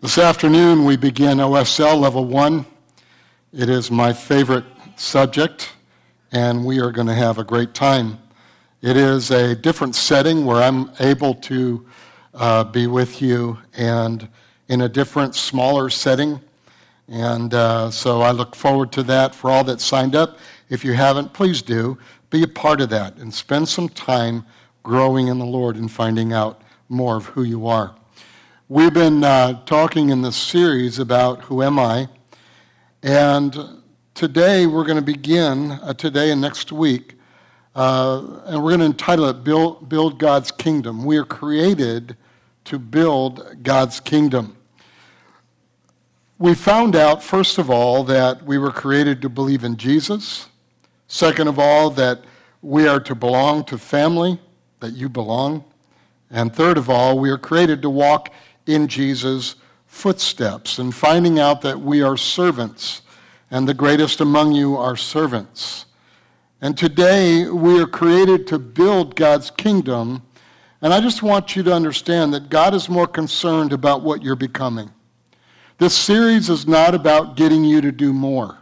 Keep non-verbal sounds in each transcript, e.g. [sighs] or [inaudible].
This afternoon, we begin OSL Level 1. It is my favorite subject, and we are going to have a great time. It is a different setting where I'm able to uh, be with you and in a different, smaller setting. And uh, so I look forward to that for all that signed up. If you haven't, please do. Be a part of that and spend some time growing in the Lord and finding out more of who you are. We've been uh, talking in this series about who am I, and today we're going to begin, uh, today and next week, uh, and we're going to entitle it build, build God's Kingdom. We are created to build God's kingdom. We found out, first of all, that we were created to believe in Jesus. Second of all, that we are to belong to family, that you belong. And third of all, we are created to walk in Jesus' footsteps and finding out that we are servants, and the greatest among you are servants. And today we are created to build God's kingdom. And I just want you to understand that God is more concerned about what you're becoming. This series is not about getting you to do more.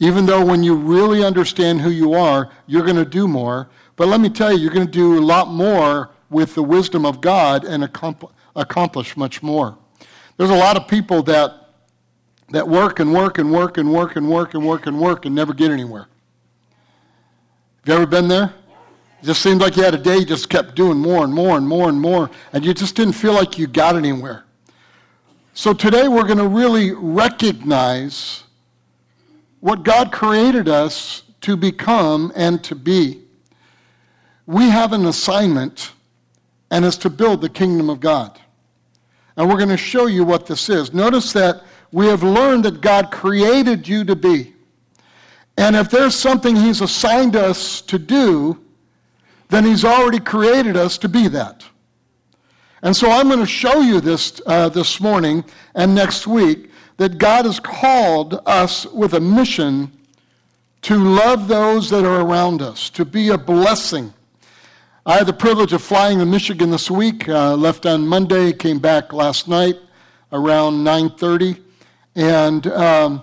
Even though when you really understand who you are, you're going to do more. But let me tell you, you're going to do a lot more with the wisdom of God and accomplish accomplish much more. There's a lot of people that, that work and work and work and work and work and work and work and never get anywhere. Have you ever been there? It just seemed like you had a day you just kept doing more and more and more and more, and you just didn't feel like you got anywhere. So today we're going to really recognize what God created us to become and to be. We have an assignment, and it's to build the kingdom of God. And we're going to show you what this is. Notice that we have learned that God created you to be. And if there's something He's assigned us to do, then He's already created us to be that. And so I'm going to show you this uh, this morning and next week that God has called us with a mission to love those that are around us, to be a blessing I had the privilege of flying to Michigan this week. Uh, left on Monday, came back last night around 9:30, and um,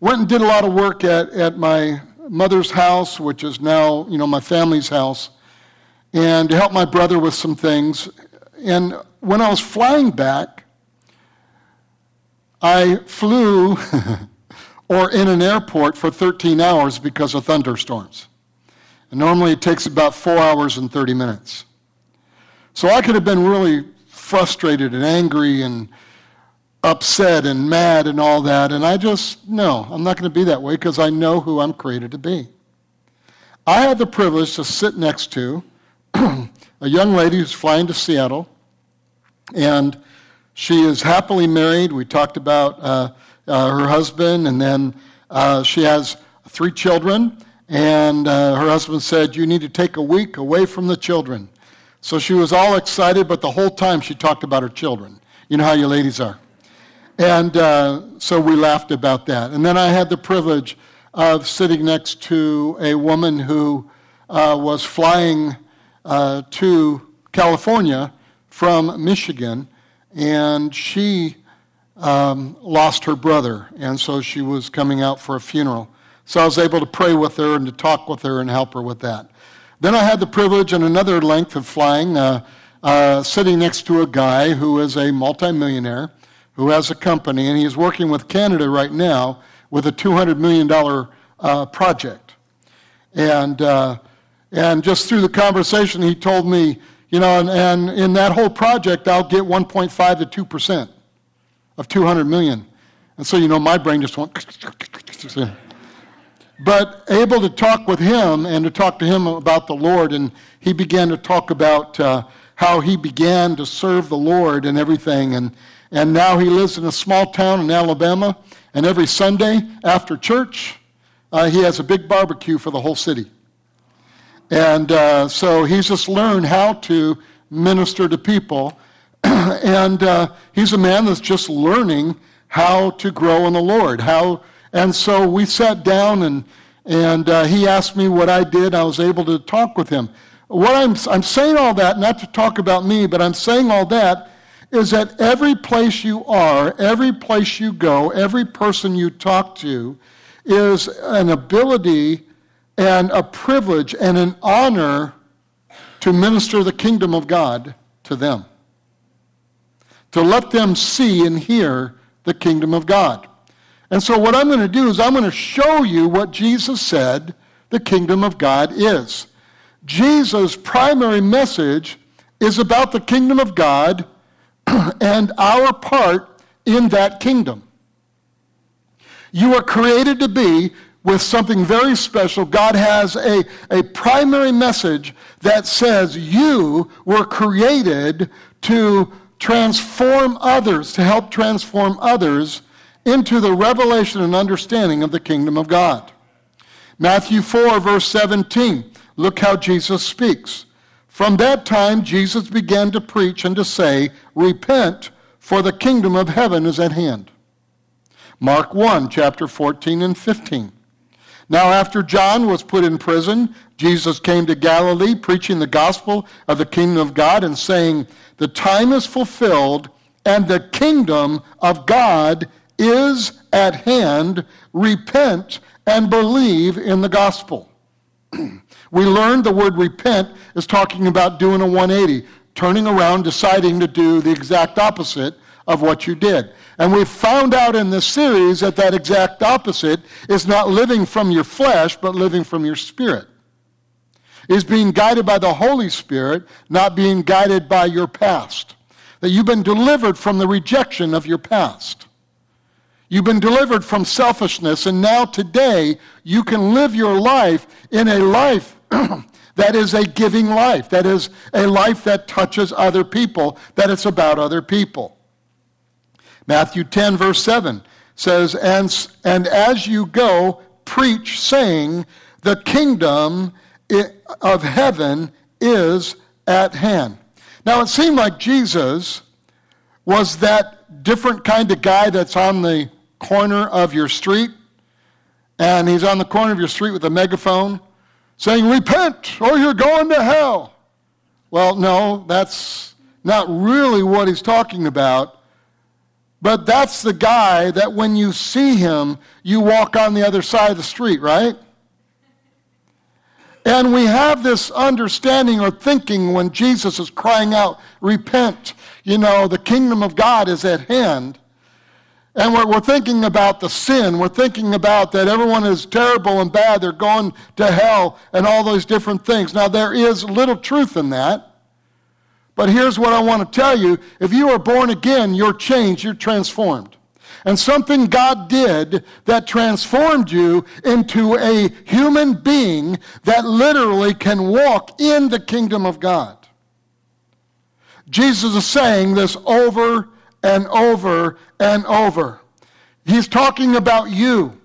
went and did a lot of work at, at my mother's house, which is now you know my family's house, and to help my brother with some things. And when I was flying back, I flew [laughs] or in an airport for 13 hours because of thunderstorms. And normally it takes about four hours and 30 minutes. So I could have been really frustrated and angry and upset and mad and all that. And I just, no, I'm not going to be that way because I know who I'm created to be. I had the privilege to sit next to [clears throat] a young lady who's flying to Seattle. And she is happily married. We talked about uh, uh, her husband, and then uh, she has three children. And uh, her husband said, You need to take a week away from the children. So she was all excited, but the whole time she talked about her children. You know how you ladies are. And uh, so we laughed about that. And then I had the privilege of sitting next to a woman who uh, was flying uh, to California from Michigan, and she um, lost her brother, and so she was coming out for a funeral. So I was able to pray with her and to talk with her and help her with that. Then I had the privilege and another length of flying, uh, uh, sitting next to a guy who is a multimillionaire, who has a company, and he is working with Canada right now with a $200 million uh, project. And, uh, and just through the conversation, he told me, you know, and, and in that whole project, I'll get 1.5 to 2% of 200 million. And so, you know, my brain just went [laughs] but able to talk with him and to talk to him about the Lord. And he began to talk about uh, how he began to serve the Lord and everything. And, and now he lives in a small town in Alabama. And every Sunday after church, uh, he has a big barbecue for the whole city. And uh, so he's just learned how to minister to people. [clears throat] and uh, he's a man that's just learning how to grow in the Lord, how and so we sat down and, and uh, he asked me what I did. I was able to talk with him. What I'm, I'm saying all that, not to talk about me, but I'm saying all that is that every place you are, every place you go, every person you talk to is an ability and a privilege and an honor to minister the kingdom of God to them. To let them see and hear the kingdom of God. And so, what I'm going to do is I'm going to show you what Jesus said the kingdom of God is. Jesus' primary message is about the kingdom of God [clears throat] and our part in that kingdom. You are created to be with something very special. God has a, a primary message that says you were created to transform others, to help transform others into the revelation and understanding of the kingdom of God. Matthew 4, verse 17. Look how Jesus speaks. From that time, Jesus began to preach and to say, Repent, for the kingdom of heaven is at hand. Mark 1, chapter 14 and 15. Now, after John was put in prison, Jesus came to Galilee preaching the gospel of the kingdom of God and saying, The time is fulfilled and the kingdom of God is at hand. Repent and believe in the gospel. [clears throat] we learned the word repent is talking about doing a 180, turning around, deciding to do the exact opposite of what you did. And we've found out in this series that that exact opposite is not living from your flesh, but living from your spirit. Is being guided by the Holy Spirit, not being guided by your past. That you've been delivered from the rejection of your past. You've been delivered from selfishness, and now today you can live your life in a life [clears throat] that is a giving life, that is a life that touches other people, that it's about other people. Matthew 10, verse 7 says, And, and as you go, preach, saying, The kingdom of heaven is at hand. Now, it seemed like Jesus was that different kind of guy that's on the corner of your street, and he's on the corner of your street with a megaphone saying, Repent, or you're going to hell. Well, no, that's not really what he's talking about. But that's the guy that when you see him, you walk on the other side of the street, right? And we have this understanding or thinking when Jesus is crying out, Repent, you know, the kingdom of God is at hand. And we're, we're thinking about the sin. We're thinking about that everyone is terrible and bad. They're going to hell and all those different things. Now, there is little truth in that. But here's what I want to tell you if you are born again, you're changed, you're transformed. And something God did that transformed you into a human being that literally can walk in the kingdom of God. Jesus is saying this over and over and over. He's talking about you,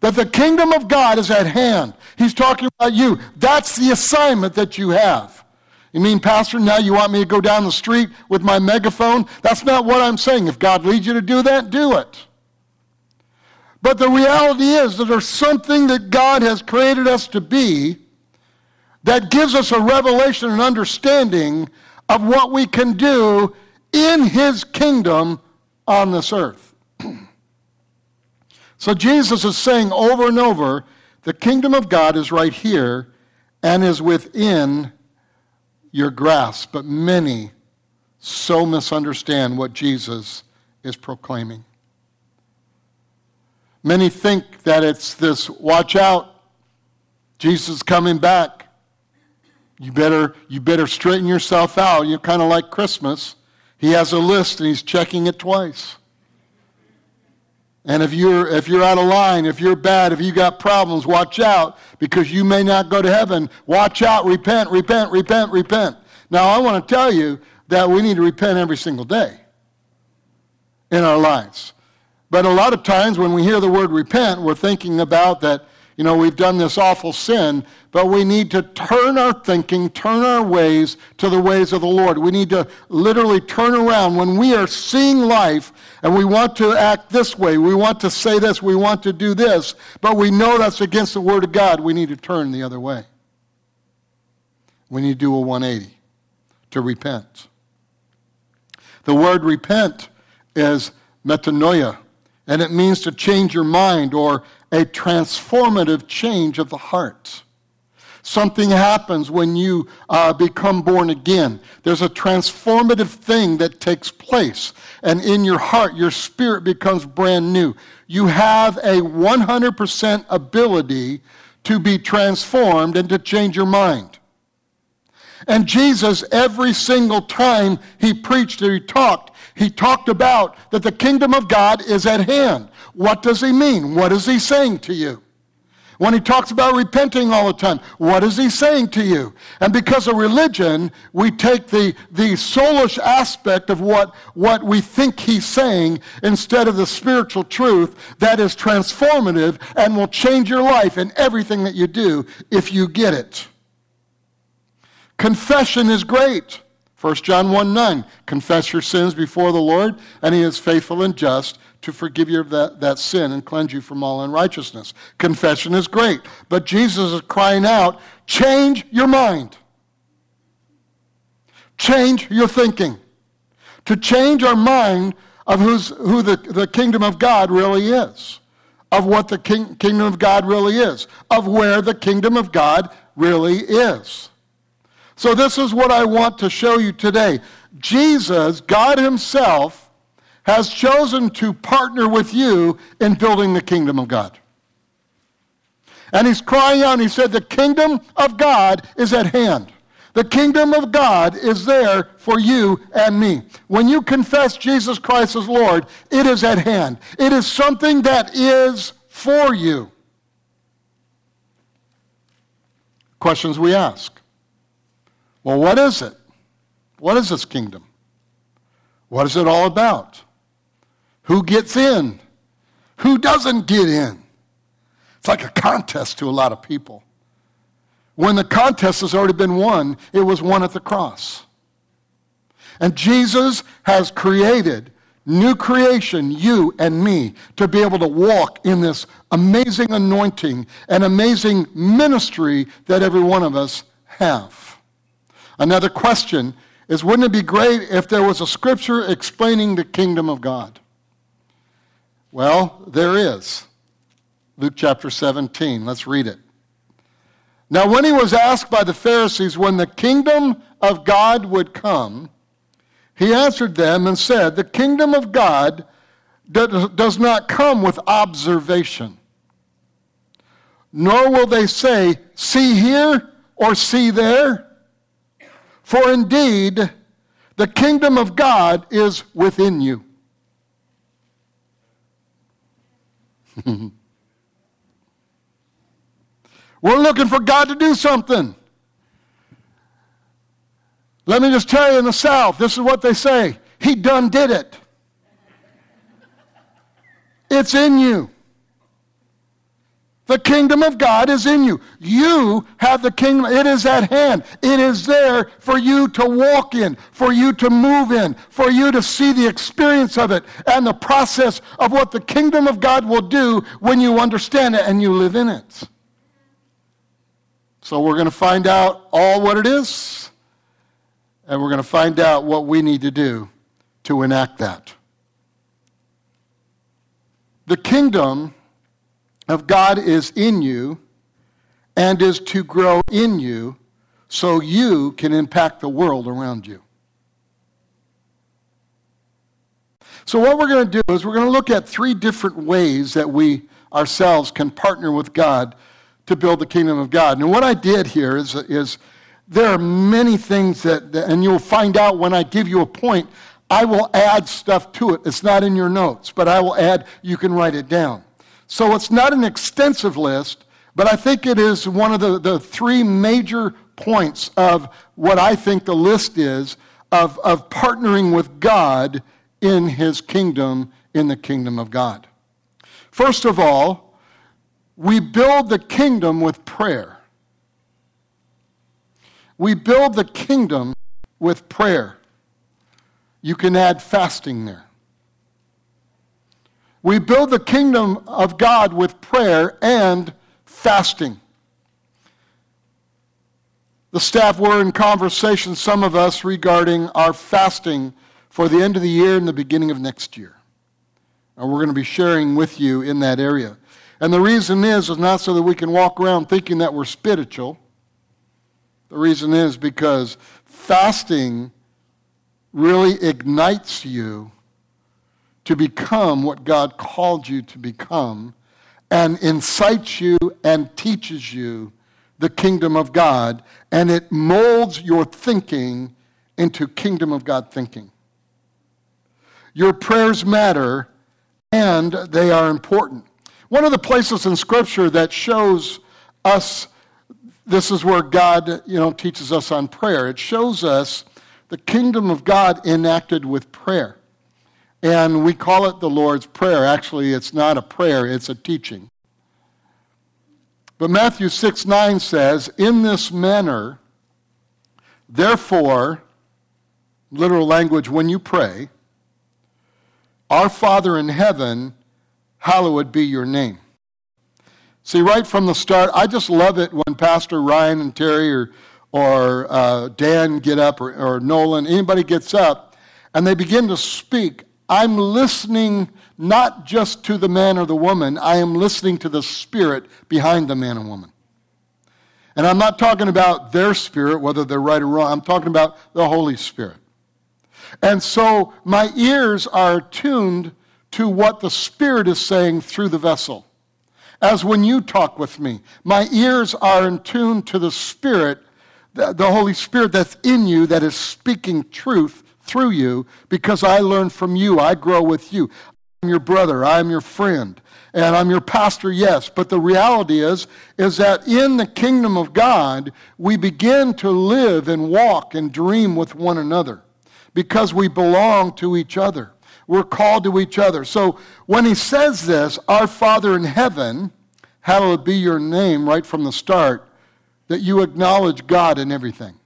that the kingdom of God is at hand. He's talking about you. That's the assignment that you have. You mean, Pastor, now you want me to go down the street with my megaphone? That's not what I'm saying. If God leads you to do that, do it. But the reality is that there's something that God has created us to be that gives us a revelation and understanding of what we can do in His kingdom on this earth. [clears throat] so Jesus is saying over and over the kingdom of God is right here and is within your grasp, but many so misunderstand what Jesus is proclaiming. Many think that it's this watch out, Jesus coming back. You better, you better straighten yourself out. You're kind of like Christmas. He has a list and he's checking it twice. And if you're, if you're out of line, if you're bad, if you got problems, watch out because you may not go to heaven. Watch out, repent, repent, repent, repent. Now, I want to tell you that we need to repent every single day in our lives. But a lot of times when we hear the word repent, we're thinking about that you know, we've done this awful sin, but we need to turn our thinking, turn our ways to the ways of the Lord. We need to literally turn around when we are seeing life and we want to act this way, we want to say this, we want to do this, but we know that's against the Word of God. We need to turn the other way. We need to do a 180 to repent. The word repent is metanoia, and it means to change your mind or a transformative change of the heart. Something happens when you uh, become born again. There's a transformative thing that takes place. And in your heart, your spirit becomes brand new. You have a 100% ability to be transformed and to change your mind. And Jesus, every single time he preached or he talked, he talked about that the kingdom of God is at hand. What does he mean? What is he saying to you? When he talks about repenting all the time, what is he saying to you? And because of religion, we take the, the soulish aspect of what, what we think he's saying instead of the spiritual truth that is transformative and will change your life and everything that you do if you get it. Confession is great. 1 John 1 9. Confess your sins before the Lord, and he is faithful and just to forgive you that, that sin and cleanse you from all unrighteousness. Confession is great, but Jesus is crying out change your mind, change your thinking. To change our mind of who's, who the, the kingdom of God really is, of what the king, kingdom of God really is, of where the kingdom of God really is. So, this is what I want to show you today. Jesus, God Himself, has chosen to partner with you in building the kingdom of God. And he's crying out, he said, The kingdom of God is at hand. The kingdom of God is there for you and me. When you confess Jesus Christ as Lord, it is at hand. It is something that is for you. Questions we ask. Well, what is it? What is this kingdom? What is it all about? Who gets in? Who doesn't get in? It's like a contest to a lot of people. When the contest has already been won, it was won at the cross. And Jesus has created new creation, you and me, to be able to walk in this amazing anointing and amazing ministry that every one of us have. Another question is wouldn't it be great if there was a scripture explaining the kingdom of God? Well, there is. Luke chapter 17. Let's read it. Now, when he was asked by the Pharisees when the kingdom of God would come, he answered them and said, The kingdom of God does not come with observation, nor will they say, See here or see there. For indeed, the kingdom of God is within you. [laughs] We're looking for God to do something. Let me just tell you in the South, this is what they say He done did it. It's in you. The kingdom of God is in you. You have the kingdom. It is at hand. It is there for you to walk in, for you to move in, for you to see the experience of it and the process of what the kingdom of God will do when you understand it and you live in it. So we're going to find out all what it is, and we're going to find out what we need to do to enact that. The kingdom of God is in you and is to grow in you so you can impact the world around you. So, what we're going to do is we're going to look at three different ways that we ourselves can partner with God to build the kingdom of God. And what I did here is, is there are many things that, and you'll find out when I give you a point, I will add stuff to it. It's not in your notes, but I will add, you can write it down. So it's not an extensive list, but I think it is one of the, the three major points of what I think the list is of, of partnering with God in his kingdom, in the kingdom of God. First of all, we build the kingdom with prayer. We build the kingdom with prayer. You can add fasting there. We build the kingdom of God with prayer and fasting. The staff were in conversation, some of us, regarding our fasting for the end of the year and the beginning of next year. And we're going to be sharing with you in that area. And the reason is, is not so that we can walk around thinking that we're spiritual. The reason is because fasting really ignites you to become what God called you to become and incites you and teaches you the kingdom of God, and it molds your thinking into kingdom of God thinking. Your prayers matter, and they are important. One of the places in Scripture that shows us this is where God, you know, teaches us on prayer. It shows us the kingdom of God enacted with prayer. And we call it the Lord's Prayer. Actually, it's not a prayer, it's a teaching. But Matthew 6 9 says, In this manner, therefore, literal language, when you pray, Our Father in heaven, hallowed be your name. See, right from the start, I just love it when Pastor Ryan and Terry or, or uh, Dan get up or, or Nolan, anybody gets up, and they begin to speak. I'm listening not just to the man or the woman, I am listening to the spirit behind the man and woman. And I'm not talking about their spirit, whether they're right or wrong. I'm talking about the Holy Spirit. And so my ears are tuned to what the Spirit is saying through the vessel. As when you talk with me, my ears are in tune to the Spirit, the, Holy Spirit that's in you that is speaking truth through you because I learn from you. I grow with you. I'm your brother. I'm your friend. And I'm your pastor, yes. But the reality is, is that in the kingdom of God, we begin to live and walk and dream with one another because we belong to each other. We're called to each other. So when he says this, our Father in heaven, hallowed be your name right from the start, that you acknowledge God in everything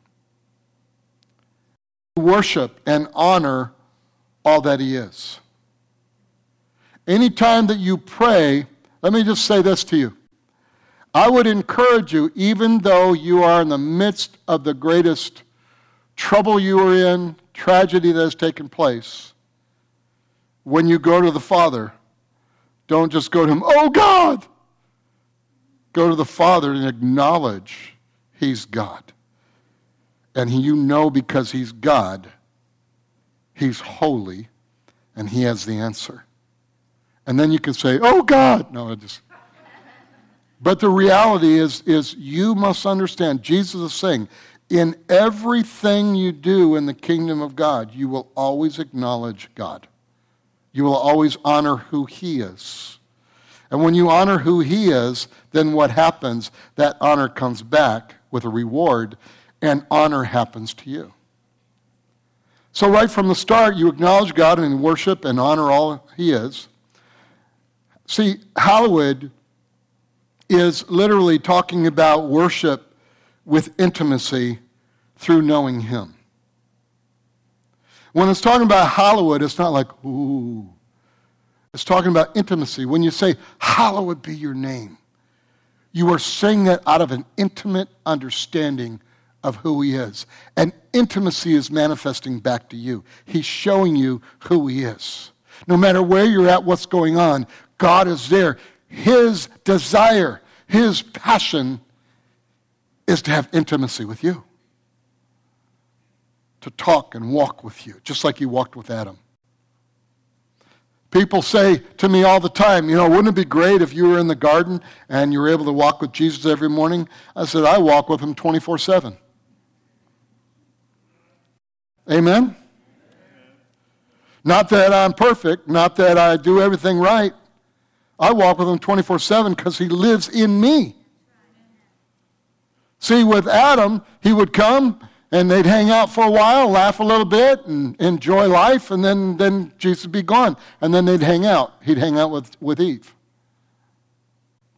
worship and honor all that He is. Anytime that you pray, let me just say this to you. I would encourage you, even though you are in the midst of the greatest trouble you are in, tragedy that has taken place, when you go to the Father, don't just go to Him, oh God! Go to the Father and acknowledge He's God. And he, you know because he's God, he's holy, and he has the answer. And then you can say, oh God. No, I just. But the reality is, is you must understand, Jesus is saying, in everything you do in the kingdom of God, you will always acknowledge God. You will always honor who He is. And when you honor who He is, then what happens? That honor comes back with a reward, and honor happens to you. So, right from the start, you acknowledge God and worship and honor all He is. See, Hollywood is literally talking about worship with intimacy through knowing Him. When it's talking about Hollywood, it's not like, ooh. It's talking about intimacy. When you say, hallowed be your name, you are saying that out of an intimate understanding of who he is. And intimacy is manifesting back to you. He's showing you who he is. No matter where you're at, what's going on, God is there. His desire, his passion is to have intimacy with you, to talk and walk with you, just like he walked with Adam. People say to me all the time, you know, wouldn't it be great if you were in the garden and you were able to walk with Jesus every morning? I said, I walk with him 24 7. Amen? Not that I'm perfect, not that I do everything right. I walk with him 24 7 because he lives in me. See, with Adam, he would come and they'd hang out for a while, laugh a little bit, and enjoy life, and then, then Jesus would be gone. And then they'd hang out. He'd hang out with, with Eve.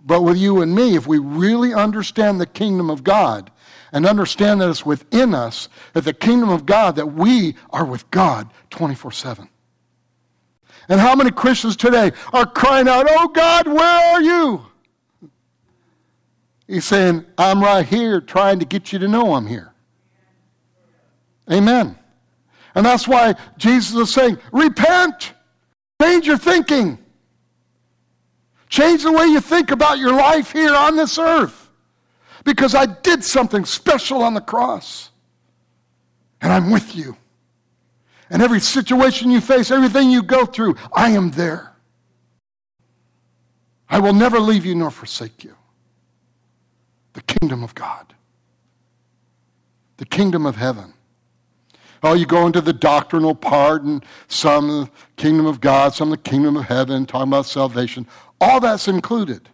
But with you and me, if we really understand the kingdom of God, and understand that it's within us, that the kingdom of God, that we are with God 24 7. And how many Christians today are crying out, Oh God, where are you? He's saying, I'm right here trying to get you to know I'm here. Amen. And that's why Jesus is saying, repent, change your thinking, change the way you think about your life here on this earth. Because I did something special on the cross, and I'm with you. And every situation you face, everything you go through, I am there. I will never leave you nor forsake you. The kingdom of God, the kingdom of heaven. Oh, you go into the doctrinal part and some kingdom of God, some the kingdom of heaven, talking about salvation. All that's included.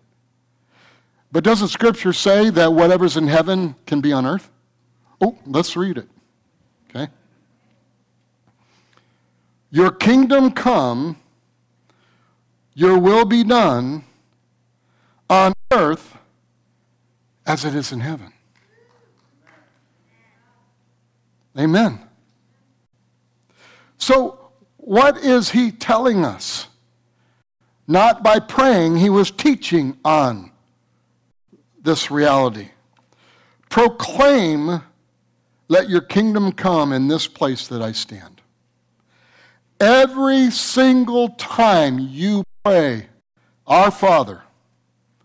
But doesn't Scripture say that whatever's in heaven can be on earth? Oh, let's read it. Okay? Your kingdom come, your will be done on earth as it is in heaven. Amen. So, what is he telling us? Not by praying, he was teaching on this reality. Proclaim, let your kingdom come in this place that I stand. Every single time you pray, Our Father,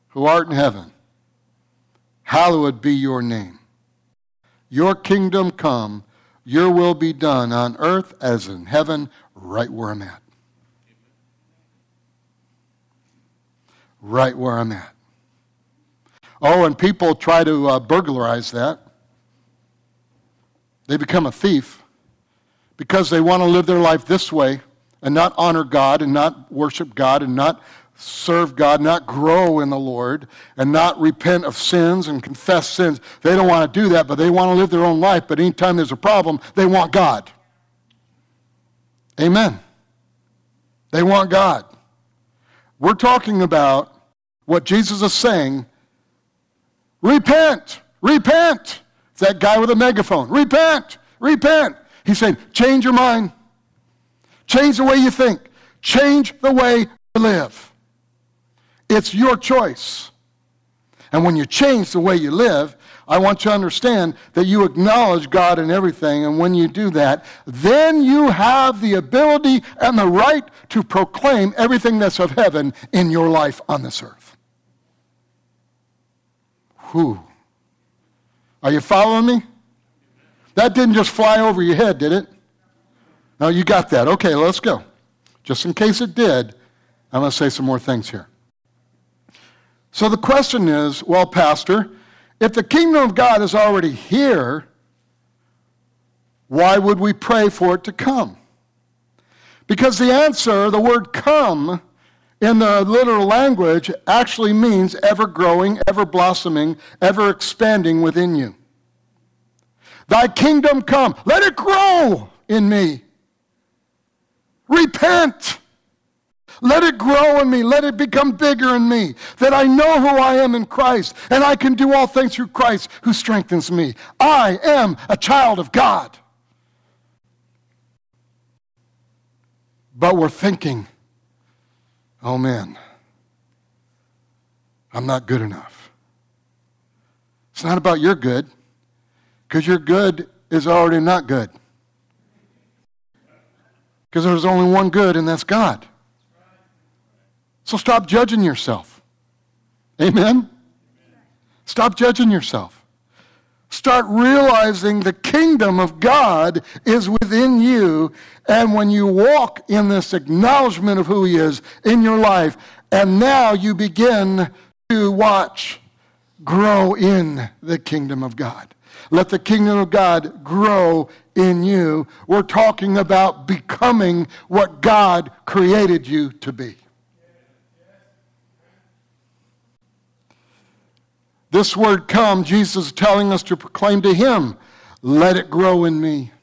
who art in heaven, hallowed be your name. Your kingdom come your will be done on earth as in heaven, right where I'm at. Right where I'm at. Oh, and people try to uh, burglarize that. They become a thief because they want to live their life this way and not honor God and not worship God and not serve God, not grow in the Lord, and not repent of sins and confess sins. They don't want to do that, but they want to live their own life. But anytime there's a problem, they want God. Amen. They want God. We're talking about what Jesus is saying repent, repent. It's that guy with a megaphone. Repent, repent. He's saying, change your mind, change the way you think, change the way you live. It's your choice. And when you change the way you live, I want you to understand that you acknowledge God in everything. And when you do that, then you have the ability and the right to proclaim everything that's of heaven in your life on this earth. Whew. Are you following me? That didn't just fly over your head, did it? No, you got that. Okay, let's go. Just in case it did, I'm going to say some more things here. So the question is well, Pastor, if the kingdom of God is already here, why would we pray for it to come? Because the answer, the word come, in the literal language actually means ever growing, ever blossoming, ever expanding within you. Thy kingdom come. Let it grow in me. Repent. Let it grow in me. Let it become bigger in me. That I know who I am in Christ and I can do all things through Christ who strengthens me. I am a child of God. But we're thinking, oh man, I'm not good enough. It's not about your good, because your good is already not good. Because there's only one good, and that's God. So stop judging yourself. Amen? Stop judging yourself. Start realizing the kingdom of God is within you. And when you walk in this acknowledgement of who He is in your life, and now you begin to watch grow in the kingdom of God. Let the kingdom of God grow in you. We're talking about becoming what God created you to be. This word come, Jesus is telling us to proclaim to him, let it grow in me.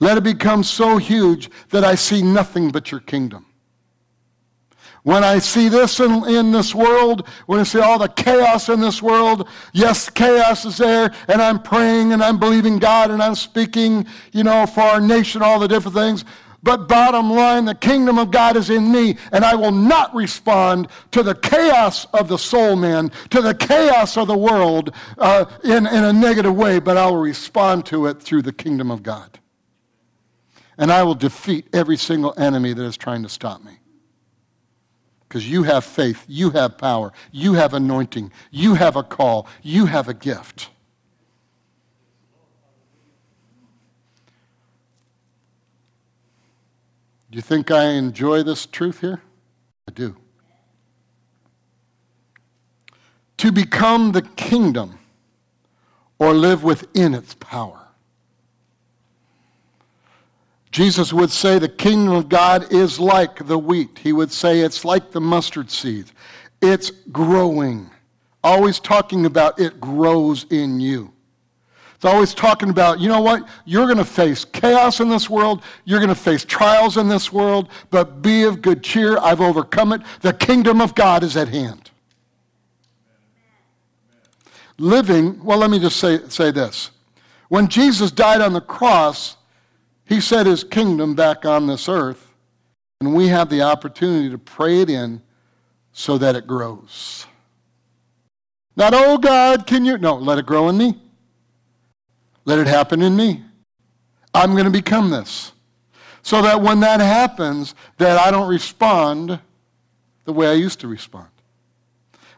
Let it become so huge that I see nothing but your kingdom. When I see this in, in this world, when I see all the chaos in this world, yes, chaos is there, and I'm praying and I'm believing God and I'm speaking, you know, for our nation, all the different things. But bottom line, the kingdom of God is in me, and I will not respond to the chaos of the soul man, to the chaos of the world uh, in, in a negative way, but I will respond to it through the kingdom of God. and I will defeat every single enemy that is trying to stop me. Because you have faith, you have power, you have anointing, you have a call, you have a gift. Do you think I enjoy this truth here? I do. To become the kingdom or live within its power. Jesus would say the kingdom of God is like the wheat. He would say it's like the mustard seed. It's growing. Always talking about it grows in you. Always talking about, you know what? You're going to face chaos in this world. You're going to face trials in this world, but be of good cheer. I've overcome it. The kingdom of God is at hand. Living, well, let me just say, say this. When Jesus died on the cross, he set his kingdom back on this earth, and we have the opportunity to pray it in so that it grows. Not, oh God, can you? No, let it grow in me. Let it happen in me. I'm going to become this. So that when that happens, that I don't respond the way I used to respond.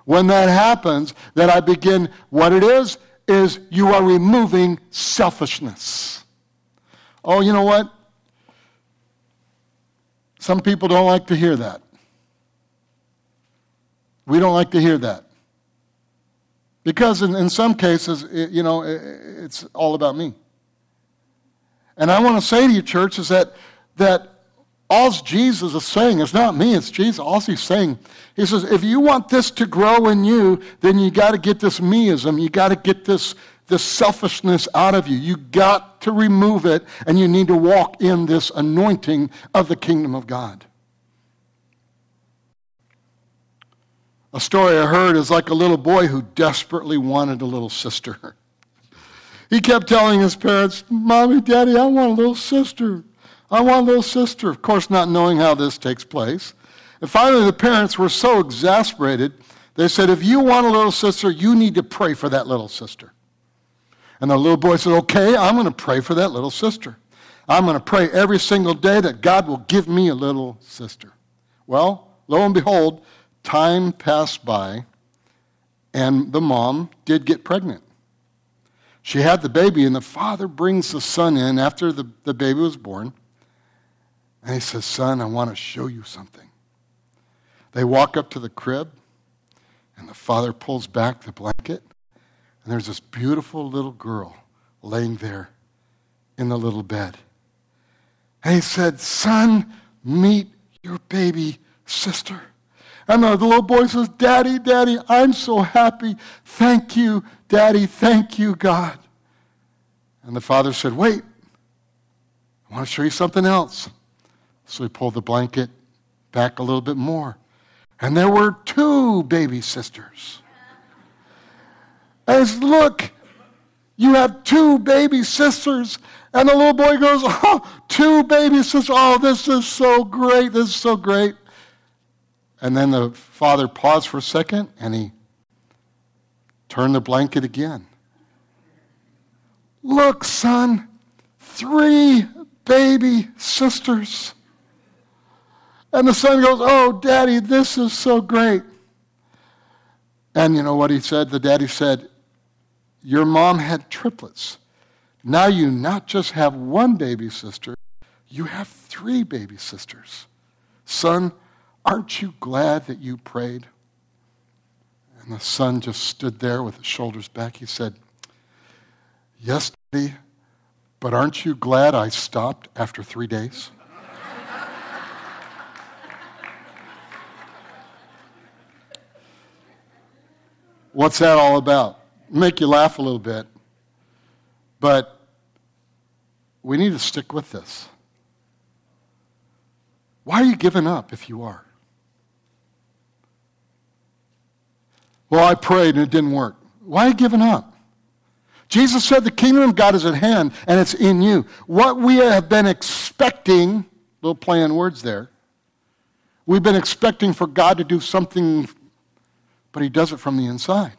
When that happens, that I begin, what it is, is you are removing selfishness. Oh, you know what? Some people don't like to hear that. We don't like to hear that. Because in, in some cases, it, you know, it, it's all about me. And I want to say to you, church, is that, that all Jesus is saying is not me, it's Jesus. All he's saying, he says, if you want this to grow in you, then you got to get this meism. You got to get this, this selfishness out of you. You got to remove it, and you need to walk in this anointing of the kingdom of God. A story I heard is like a little boy who desperately wanted a little sister. He kept telling his parents, Mommy, Daddy, I want a little sister. I want a little sister. Of course, not knowing how this takes place. And finally, the parents were so exasperated, they said, If you want a little sister, you need to pray for that little sister. And the little boy said, Okay, I'm going to pray for that little sister. I'm going to pray every single day that God will give me a little sister. Well, lo and behold, Time passed by, and the mom did get pregnant. She had the baby, and the father brings the son in after the, the baby was born. And he says, Son, I want to show you something. They walk up to the crib, and the father pulls back the blanket, and there's this beautiful little girl laying there in the little bed. And he said, Son, meet your baby sister. And the little boy says, Daddy, Daddy, I'm so happy. Thank you, Daddy. Thank you, God. And the father said, Wait, I want to show you something else. So he pulled the blanket back a little bit more. And there were two baby sisters. As look, you have two baby sisters. And the little boy goes, Oh, two baby sisters. Oh, this is so great. This is so great. And then the father paused for a second and he turned the blanket again. Look, son, three baby sisters. And the son goes, Oh, daddy, this is so great. And you know what he said? The daddy said, Your mom had triplets. Now you not just have one baby sister, you have three baby sisters. Son, Aren't you glad that you prayed? And the son just stood there with his shoulders back. He said, Yes, Daddy, but aren't you glad I stopped after three days? What's that all about? Make you laugh a little bit. But we need to stick with this. Why are you giving up if you are? Well, I prayed and it didn't work. Why are you giving up? Jesus said the kingdom of God is at hand and it's in you. What we have been expecting, little play on words there, we've been expecting for God to do something, but He does it from the inside.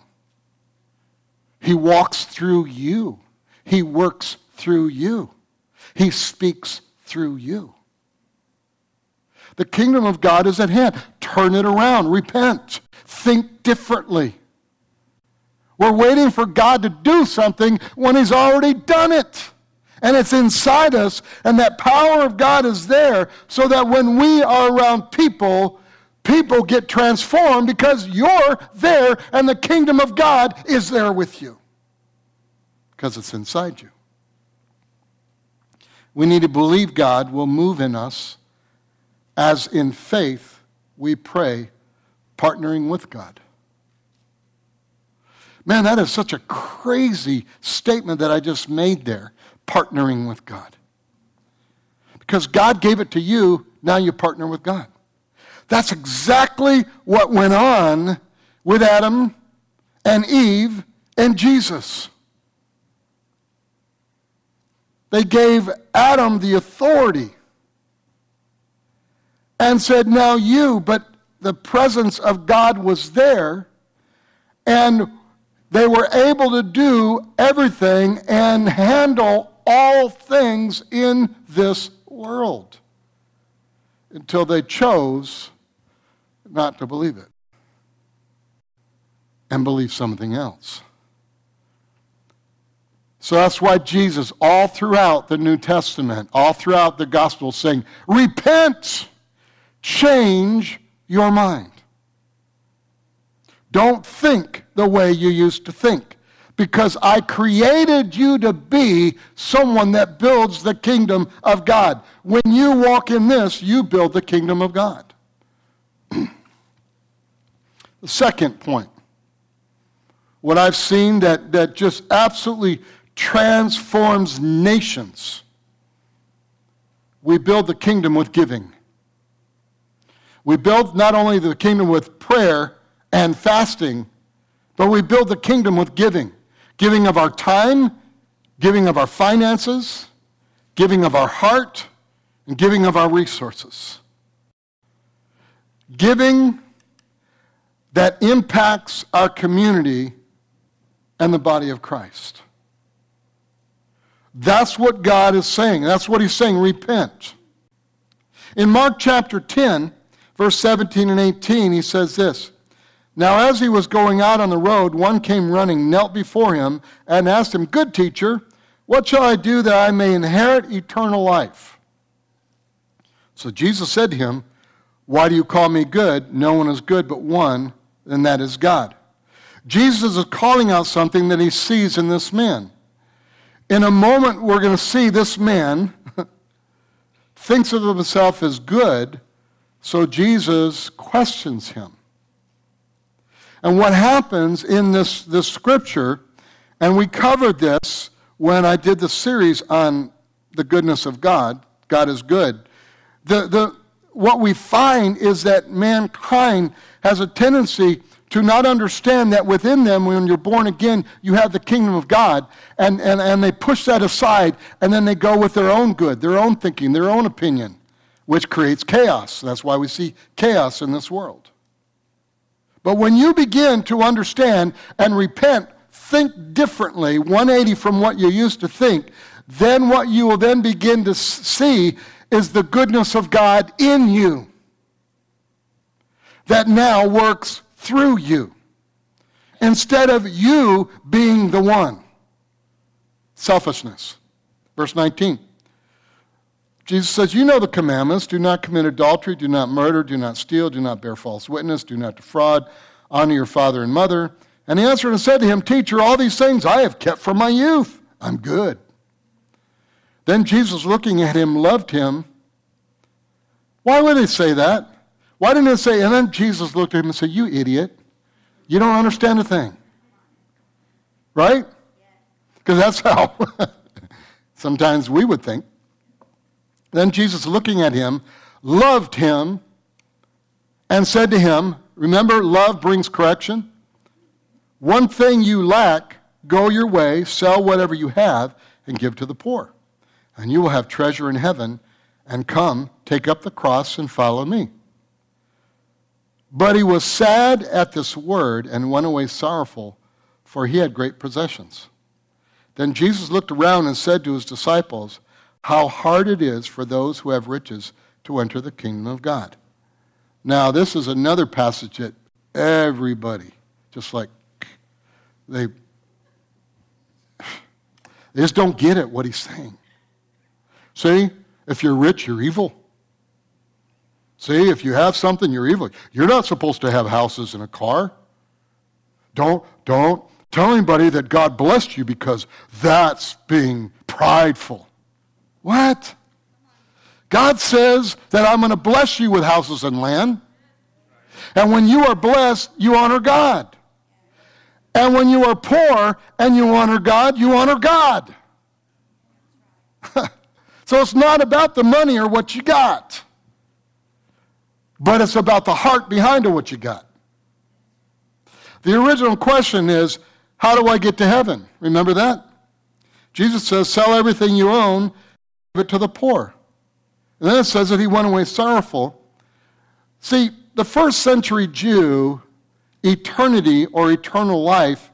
He walks through you, He works through you, He speaks through you. The kingdom of God is at hand. Turn it around. Repent. Think differently. We're waiting for God to do something when He's already done it. And it's inside us, and that power of God is there so that when we are around people, people get transformed because you're there and the kingdom of God is there with you because it's inside you. We need to believe God will move in us as in faith we pray, partnering with God. Man, that is such a crazy statement that I just made there partnering with God. Because God gave it to you, now you partner with God. That's exactly what went on with Adam and Eve and Jesus. They gave Adam the authority and said, Now you, but the presence of God was there, and they were able to do everything and handle all things in this world until they chose not to believe it and believe something else. So that's why Jesus, all throughout the New Testament, all throughout the Gospel, saying, Repent, change your mind. Don't think the way you used to think because I created you to be someone that builds the kingdom of God. When you walk in this, you build the kingdom of God. [clears throat] the second point what I've seen that, that just absolutely transforms nations. We build the kingdom with giving. We build not only the kingdom with prayer and fasting, but we build the kingdom with giving giving of our time, giving of our finances, giving of our heart, and giving of our resources. Giving that impacts our community and the body of Christ. That's what God is saying. That's what He's saying repent. In Mark chapter 10, verse 17 and 18, He says this now, as he was going out on the road, one came running, knelt before him, and asked him, Good teacher, what shall I do that I may inherit eternal life? So Jesus said to him, Why do you call me good? No one is good but one, and that is God. Jesus is calling out something that he sees in this man. In a moment, we're going to see this man [laughs] thinks of himself as good, so Jesus questions him. And what happens in this, this scripture, and we covered this when I did the series on the goodness of God, God is good. The, the, what we find is that mankind has a tendency to not understand that within them, when you're born again, you have the kingdom of God, and, and, and they push that aside, and then they go with their own good, their own thinking, their own opinion, which creates chaos. That's why we see chaos in this world. But when you begin to understand and repent, think differently, 180 from what you used to think, then what you will then begin to see is the goodness of God in you that now works through you instead of you being the one. Selfishness. Verse 19. Jesus says, You know the commandments do not commit adultery, do not murder, do not steal, do not bear false witness, do not defraud, honor your father and mother. And he answered and said to him, Teacher, all these things I have kept from my youth. I'm good. Then Jesus, looking at him, loved him. Why would he say that? Why didn't it say, and then Jesus looked at him and said, You idiot. You don't understand a thing. Right? Because that's how [laughs] sometimes we would think. Then Jesus, looking at him, loved him and said to him, Remember, love brings correction. One thing you lack, go your way, sell whatever you have, and give to the poor. And you will have treasure in heaven, and come, take up the cross, and follow me. But he was sad at this word and went away sorrowful, for he had great possessions. Then Jesus looked around and said to his disciples, how hard it is for those who have riches to enter the kingdom of God. Now, this is another passage that everybody, just like they, [sighs] they just don't get it, what he's saying. See, if you're rich, you're evil. See, if you have something, you're evil. You're not supposed to have houses and a car. Don't, don't tell anybody that God blessed you because that's being prideful. What? God says that I'm going to bless you with houses and land. And when you are blessed, you honor God. And when you are poor and you honor God, you honor God. [laughs] so it's not about the money or what you got, but it's about the heart behind what you got. The original question is how do I get to heaven? Remember that? Jesus says, sell everything you own, give it to the poor. And then it says that he went away sorrowful. See, the first century Jew, eternity or eternal life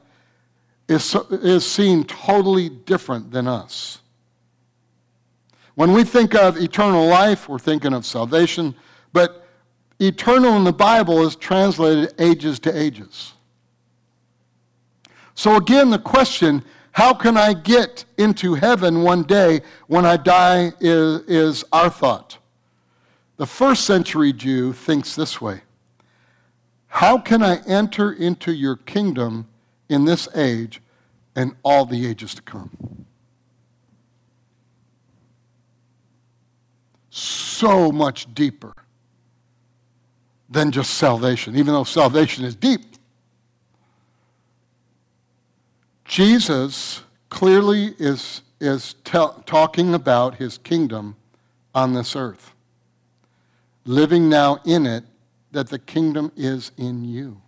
is, is seen totally different than us. When we think of eternal life, we're thinking of salvation, but eternal in the Bible is translated ages to ages. So, again, the question how can I get into heaven one day when I die is, is our thought. The first century Jew thinks this way How can I enter into your kingdom in this age and all the ages to come? So much deeper than just salvation, even though salvation is deep. Jesus clearly is, is talking about his kingdom on this earth, living now in it, that the kingdom is in you.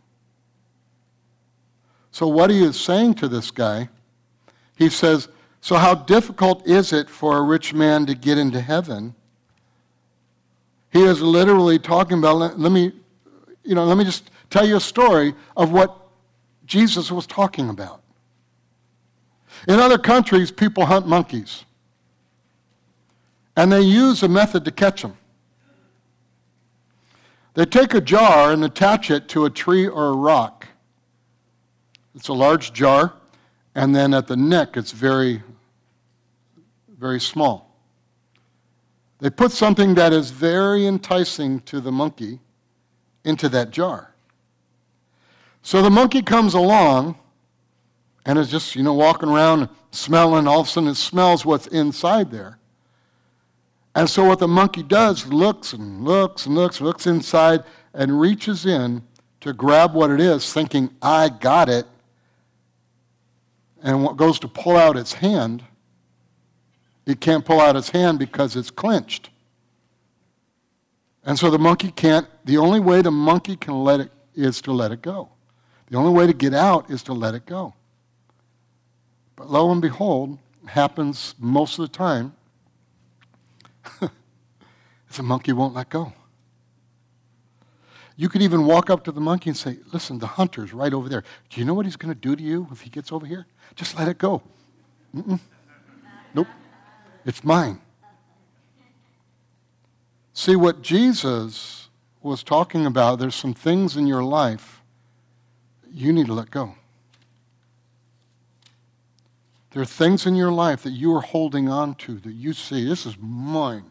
So, what he is saying to this guy, he says, So, how difficult is it for a rich man to get into heaven? He is literally talking about, let, let me, you know, let me just tell you a story of what Jesus was talking about. In other countries, people hunt monkeys. And they use a method to catch them. They take a jar and attach it to a tree or a rock. It's a large jar, and then at the neck, it's very, very small. They put something that is very enticing to the monkey into that jar. So the monkey comes along and is just, you know, walking around smelling, all of a sudden it smells what's inside there. And so what the monkey does, looks and looks and looks, looks inside and reaches in to grab what it is, thinking, I got it. And what goes to pull out its hand, it can't pull out its hand because it's clenched. And so the monkey can't, the only way the monkey can let it is to let it go. The only way to get out is to let it go. But lo and behold, happens most of the time, [laughs] the monkey won't let go. You could even walk up to the monkey and say, Listen, the hunter's right over there. Do you know what he's going to do to you if he gets over here? Just let it go. Mm-mm. Nope. It's mine. See, what Jesus was talking about, there's some things in your life you need to let go. There are things in your life that you are holding on to that you see, this is mine.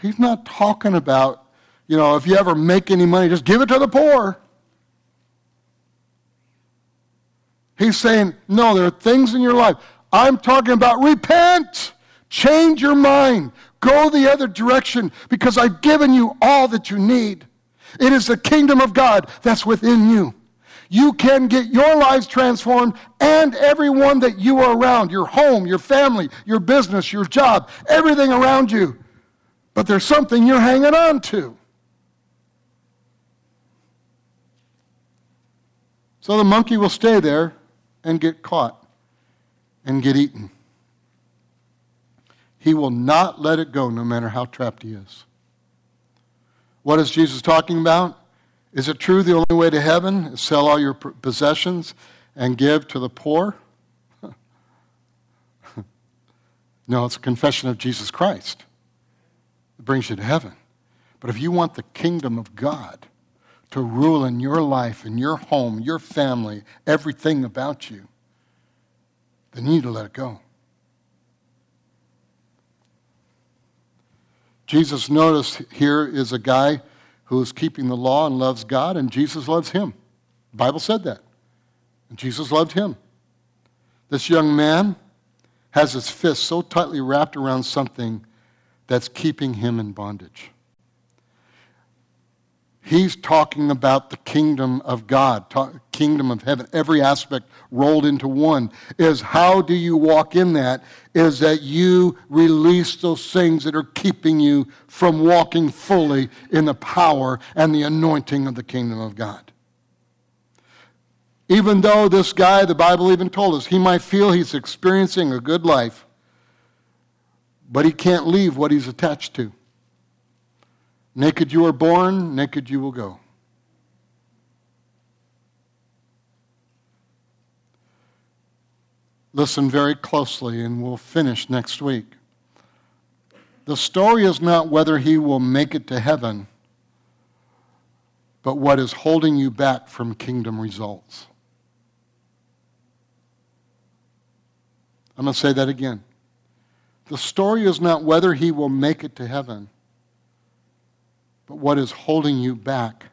He's not talking about, you know, if you ever make any money, just give it to the poor. He's saying, no, there are things in your life. I'm talking about repent. Change your mind. Go the other direction because I've given you all that you need. It is the kingdom of God that's within you you can get your lives transformed and everyone that you are around your home, your family, your business, your job, everything around you. But there's something you're hanging on to. So the monkey will stay there and get caught and get eaten. He will not let it go no matter how trapped he is. What is Jesus talking about? Is it true the only way to heaven is sell all your possessions and give to the poor? [laughs] No, it's a confession of Jesus Christ. It brings you to heaven. But if you want the kingdom of God to rule in your life, in your home, your family, everything about you, then you need to let it go. Jesus noticed here is a guy who is keeping the law and loves God, and Jesus loves him. The Bible said that. And Jesus loved him. This young man has his fist so tightly wrapped around something that's keeping him in bondage. He's talking about the kingdom of God, kingdom of heaven, every aspect rolled into one. Is how do you walk in that? Is that you release those things that are keeping you from walking fully in the power and the anointing of the kingdom of God. Even though this guy, the Bible even told us, he might feel he's experiencing a good life, but he can't leave what he's attached to. Naked you are born, naked you will go. Listen very closely, and we'll finish next week. The story is not whether he will make it to heaven, but what is holding you back from kingdom results. I'm going to say that again. The story is not whether he will make it to heaven, but what is holding you back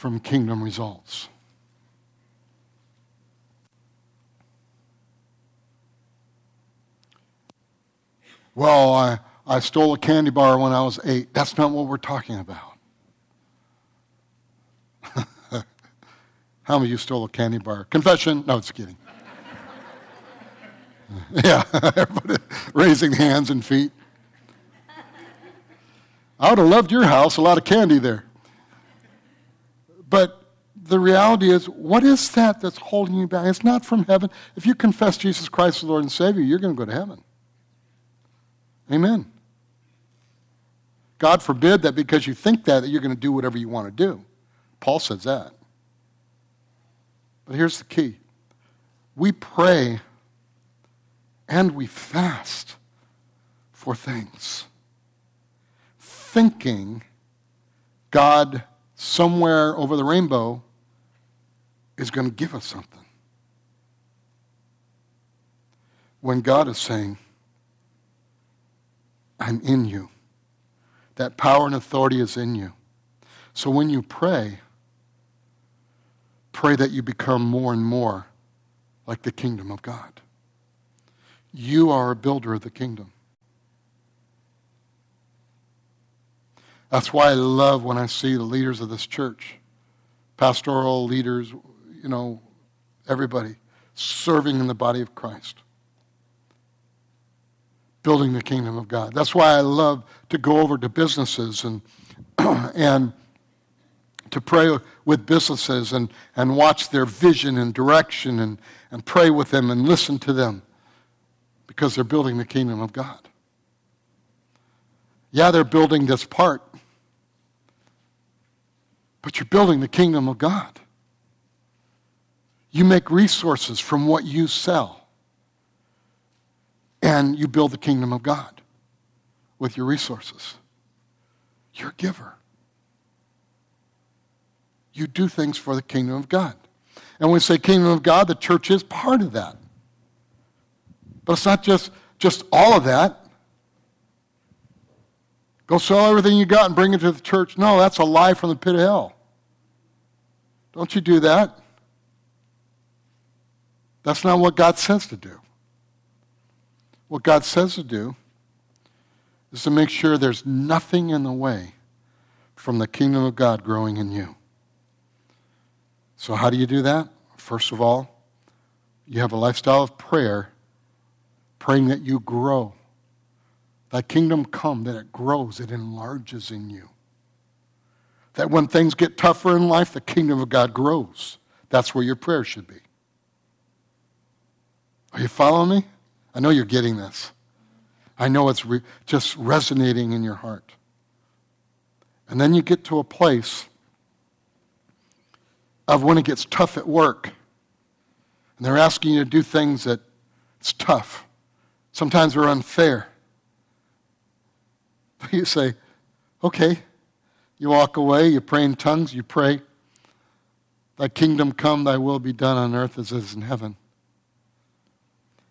from kingdom results. Well, I, I stole a candy bar when I was eight. That's not what we're talking about. [laughs] How many of you stole a candy bar? Confession? No, it's kidding. [laughs] yeah, [laughs] raising hands and feet. I would have loved your house, a lot of candy there. But the reality is, what is that that's holding you back? It's not from heaven. If you confess Jesus Christ as Lord and Savior, you're going to go to heaven. Amen. God forbid that because you think that, that you're going to do whatever you want to do. Paul says that. But here's the key we pray and we fast for things thinking God somewhere over the rainbow is going to give us something. When God is saying, I'm in you. That power and authority is in you. So when you pray, pray that you become more and more like the kingdom of God. You are a builder of the kingdom. That's why I love when I see the leaders of this church, pastoral leaders, you know, everybody serving in the body of Christ, building the kingdom of God. That's why I love to go over to businesses and [clears throat] and to pray with businesses and, and watch their vision and direction and, and pray with them and listen to them because they're building the kingdom of God. Yeah, they're building this part, but you're building the kingdom of God. You make resources from what you sell, and you build the kingdom of God with your resources. You're a giver. You do things for the kingdom of God. And when we say kingdom of God, the church is part of that. But it's not just, just all of that. Go sell everything you got and bring it to the church. No, that's a lie from the pit of hell. Don't you do that. That's not what God says to do. What God says to do is to make sure there's nothing in the way from the kingdom of God growing in you. So, how do you do that? First of all, you have a lifestyle of prayer, praying that you grow Thy kingdom come, that it grows, it enlarges in you. That when things get tougher in life, the kingdom of God grows. That's where your prayer should be. Are you following me? I know you're getting this. I know it's re- just resonating in your heart. And then you get to a place of when it gets tough at work. And they're asking you to do things that it's tough. Sometimes they're unfair. [laughs] You say, okay. You walk away, you pray in tongues, you pray, Thy kingdom come, thy will be done on earth as it is in heaven.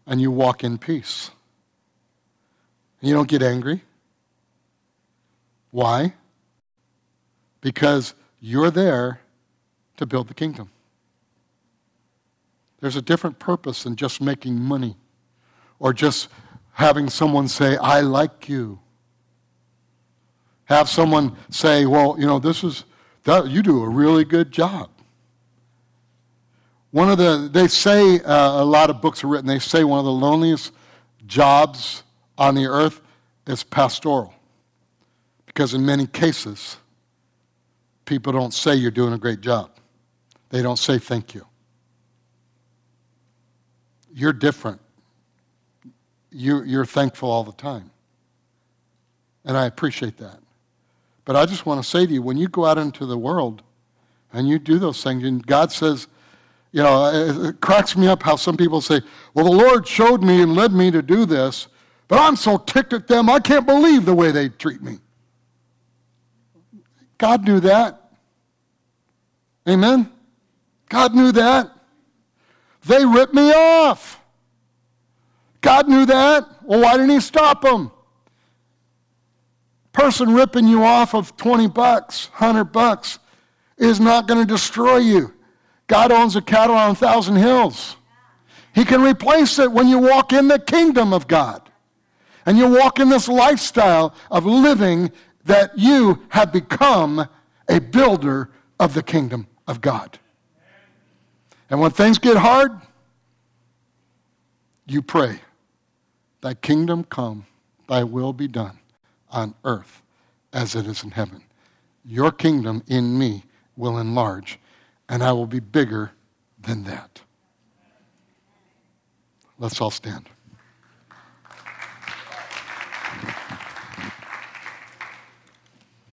And you walk in peace. You don't get angry. Why? Because you're there to build the kingdom. There's a different purpose than just making money or just having someone say, I like you. Have someone say, well, you know, this is, that, you do a really good job. One of the, they say, uh, a lot of books are written, they say one of the loneliest jobs on the earth is pastoral. Because in many cases, people don't say you're doing a great job, they don't say thank you. You're different. You, you're thankful all the time. And I appreciate that. But I just want to say to you when you go out into the world and you do those things, and God says, you know, it cracks me up how some people say, well, the Lord showed me and led me to do this, but I'm so ticked at them, I can't believe the way they treat me. God knew that. Amen? God knew that. They ripped me off. God knew that. Well, why didn't He stop them? Person ripping you off of 20 bucks, 100 bucks, is not going to destroy you. God owns a cattle on a thousand hills. He can replace it when you walk in the kingdom of God. And you walk in this lifestyle of living that you have become a builder of the kingdom of God. And when things get hard, you pray, Thy kingdom come, Thy will be done on earth as it is in heaven. Your kingdom in me will enlarge and I will be bigger than that. Let's all stand.